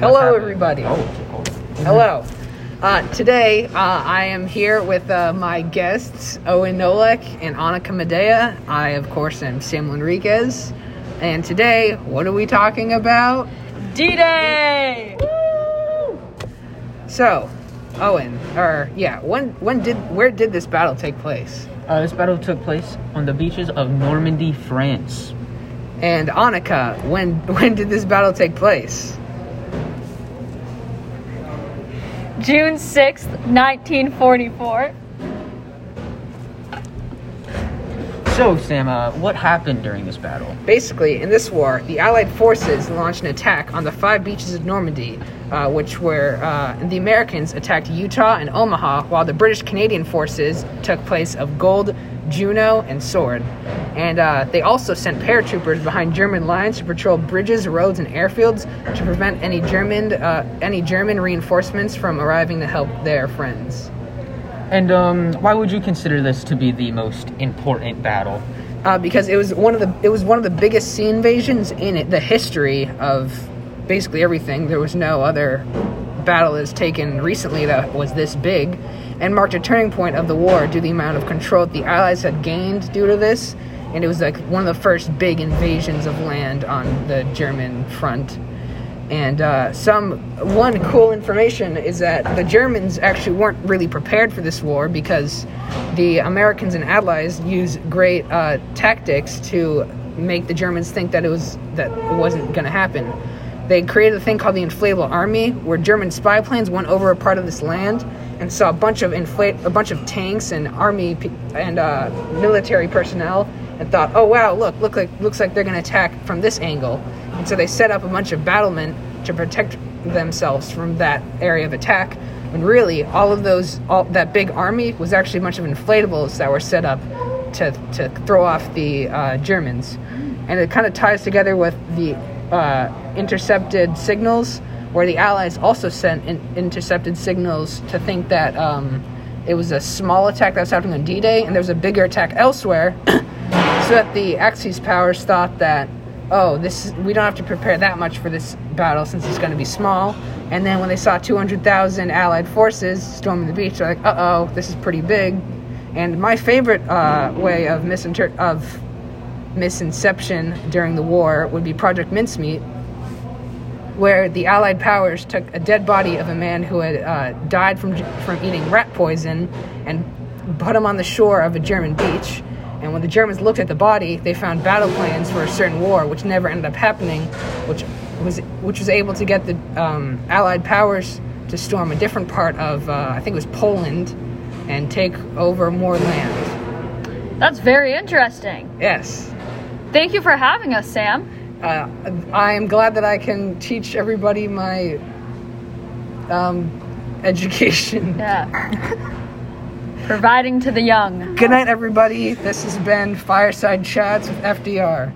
Hello, happened? everybody. Oh, oh. Hello. Uh, today, uh, I am here with uh, my guests, Owen Nolek and Annika Medea. I, of course, am Sam Enriquez. And today, what are we talking about? D-Day! So, Owen, or yeah, when when did where did this battle take place? Uh, this battle took place on the beaches of Normandy, France. And Annika, when when did this battle take place? June 6th, 1944. So, Sam, uh, what happened during this battle? Basically, in this war, the Allied forces launched an attack on the five beaches of Normandy, uh, which were uh, the Americans attacked Utah and Omaha, while the British Canadian forces took place of Gold, Juno, and Sword. And uh, they also sent paratroopers behind German lines to patrol bridges, roads, and airfields to prevent any German uh, any German reinforcements from arriving to help their friends. And um, why would you consider this to be the most important battle? uh, because it was one of the it was one of the biggest sea invasions in it, the history of basically everything. There was no other battle that's taken recently that was this big, and marked a turning point of the war due to the amount of control the Allies had gained due to this. And it was like one of the first big invasions of land on the German front. And uh, some one cool information is that the Germans actually weren't really prepared for this war because the Americans and Allies used great uh, tactics to make the Germans think that it was that it wasn't going to happen. They created a thing called the inflatable army, where German spy planes went over a part of this land and saw a bunch of inflate a bunch of tanks and army pe- and uh, military personnel, and thought, "Oh wow, look, look like looks like they're going to attack from this angle." And so they set up a bunch of battlement to protect themselves from that area of attack. When really, all of those, all that big army was actually a bunch of inflatables that were set up to to throw off the uh, Germans, and it kind of ties together with the uh, intercepted signals, where the Allies also sent in- intercepted signals to think that um, it was a small attack that was happening on D-Day, and there was a bigger attack elsewhere, so that the Axis powers thought that, oh, this we don't have to prepare that much for this battle since it's going to be small. And then when they saw 200,000 Allied forces storming the beach, they're like, uh oh, this is pretty big. And my favorite uh, way of misinter- of misinception during the war would be Project Mincemeat, where the Allied powers took a dead body of a man who had uh, died from from eating rat poison and put him on the shore of a German beach. And when the Germans looked at the body, they found battle plans for a certain war, which never ended up happening, which was which was able to get the um, Allied powers to storm a different part of uh, I think it was Poland and take over more land. That's very interesting. Yes. Thank you for having us, Sam. uh, I am glad that I can teach everybody my um, education. Yeah. Providing to the young. Good night, everybody. This has been Fireside Chats with FDR.